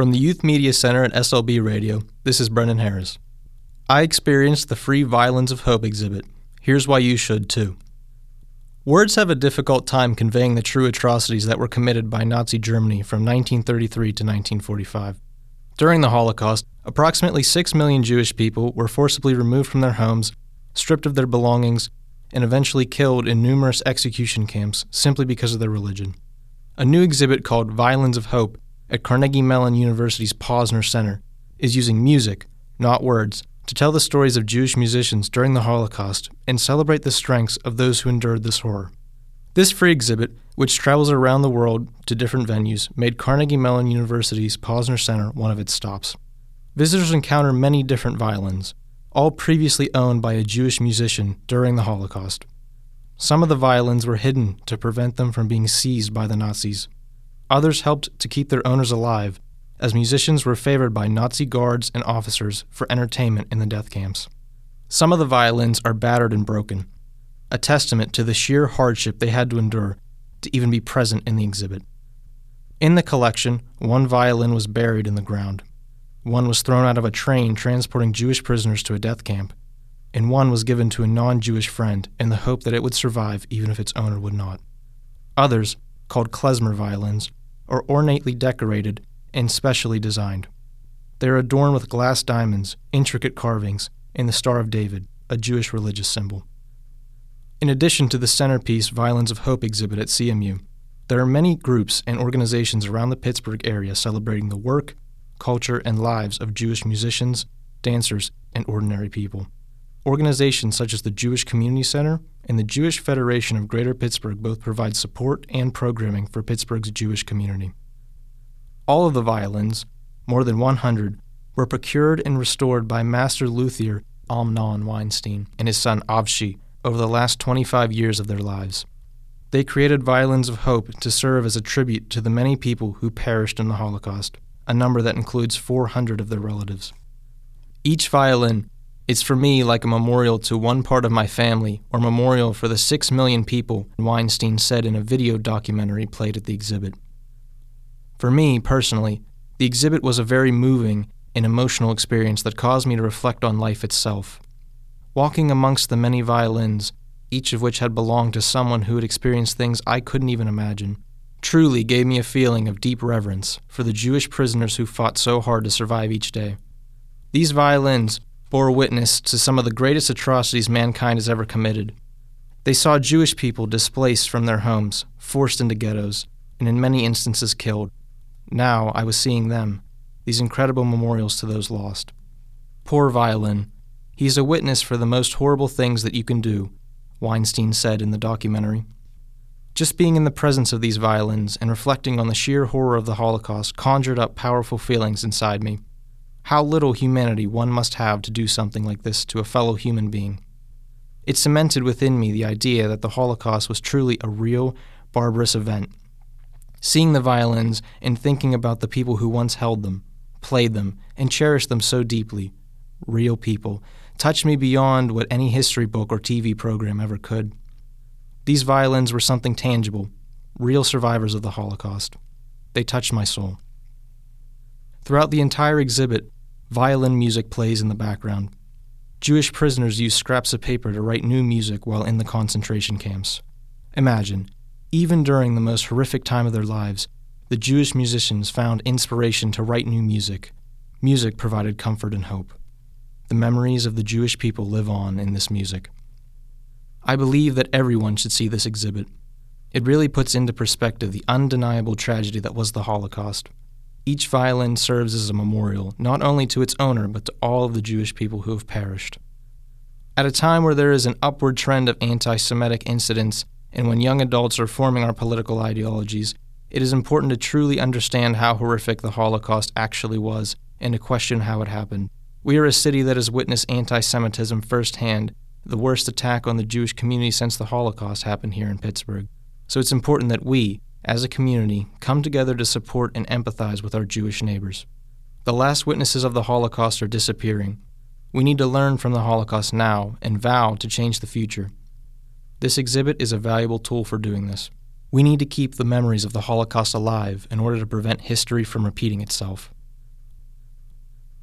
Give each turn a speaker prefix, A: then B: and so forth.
A: From the Youth Media Center at SLB Radio, this is Brendan Harris. I experienced the Free Violins of Hope exhibit. Here's why you should too. Words have a difficult time conveying the true atrocities that were committed by Nazi Germany from 1933 to 1945. During the Holocaust, approximately 6 million Jewish people were forcibly removed from their homes, stripped of their belongings, and eventually killed in numerous execution camps simply because of their religion. A new exhibit called Violins of Hope at Carnegie Mellon University's Posner Center is using music, not words, to tell the stories of Jewish musicians during the Holocaust and celebrate the strengths of those who endured this horror. This free exhibit, which travels around the world to different venues, made Carnegie Mellon University's Posner Center one of its stops. Visitors encounter many different violins, all previously owned by a Jewish musician during the Holocaust. Some of the violins were hidden to prevent them from being seized by the Nazis. Others helped to keep their owners alive, as musicians were favored by Nazi guards and officers for entertainment in the death camps. Some of the violins are battered and broken, a testament to the sheer hardship they had to endure to even be present in the exhibit. In the collection, one violin was buried in the ground. One was thrown out of a train transporting Jewish prisoners to a death camp, and one was given to a non Jewish friend in the hope that it would survive even if its owner would not. Others, called klezmer violins, are ornately decorated and specially designed. They are adorned with glass diamonds, intricate carvings, and the Star of David, a Jewish religious symbol. In addition to the centerpiece Violins of Hope exhibit at CMU, there are many groups and organizations around the Pittsburgh area celebrating the work, culture, and lives of Jewish musicians, dancers, and ordinary people. Organizations such as the Jewish Community Center and the Jewish Federation of Greater Pittsburgh both provide support and programming for Pittsburgh's Jewish community. All of the violins, more than 100, were procured and restored by master luthier Amnon Weinstein and his son Avshi over the last 25 years of their lives. They created violins of hope to serve as a tribute to the many people who perished in the Holocaust a number that includes 400 of their relatives. Each violin is for me like a memorial to one part of my family or memorial for the 6 million people, Weinstein said in a video documentary played at the exhibit. For me, personally, the exhibit was a very moving and emotional experience that caused me to reflect on life itself. Walking amongst the many violins, each of which had belonged to someone who had experienced things I couldn't even imagine, truly gave me a feeling of deep reverence for the Jewish prisoners who fought so hard to survive each day. These violins bore witness to some of the greatest atrocities mankind has ever committed. They saw Jewish people displaced from their homes, forced into ghettos, and in many instances killed. Now I was seeing them, these incredible memorials to those lost. Poor violin. He is a witness for the most horrible things that you can do, Weinstein said in the documentary. Just being in the presence of these violins and reflecting on the sheer horror of the Holocaust conjured up powerful feelings inside me. How little humanity one must have to do something like this to a fellow human being. It cemented within me the idea that the Holocaust was truly a real, barbarous event. Seeing the violins and thinking about the people who once held them, played them, and cherished them so deeply, real people, touched me beyond what any history book or TV program ever could. These violins were something tangible, real survivors of the Holocaust. They touched my soul. Throughout the entire exhibit, violin music plays in the background. Jewish prisoners use scraps of paper to write new music while in the concentration camps. Imagine, even during the most horrific time of their lives, the Jewish musicians found inspiration to write new music. Music provided comfort and hope. The memories of the Jewish people live on in this music. I believe that everyone should see this exhibit. It really puts into perspective the undeniable tragedy that was the Holocaust. Each violin serves as a memorial, not only to its owner, but to all of the Jewish people who have perished. At a time where there is an upward trend of anti Semitic incidents, and when young adults are forming our political ideologies, it is important to truly understand how horrific the Holocaust actually was and to question how it happened. We are a city that has witnessed anti Semitism firsthand the worst attack on the Jewish community since the Holocaust happened here in Pittsburgh. So it's important that we, as a community, come together to support and empathize with our Jewish neighbors. The last witnesses of the Holocaust are disappearing. We need to learn from the Holocaust now and vow to change the future. This exhibit is a valuable tool for doing this. We need to keep the memories of the Holocaust alive in order to prevent history from repeating itself.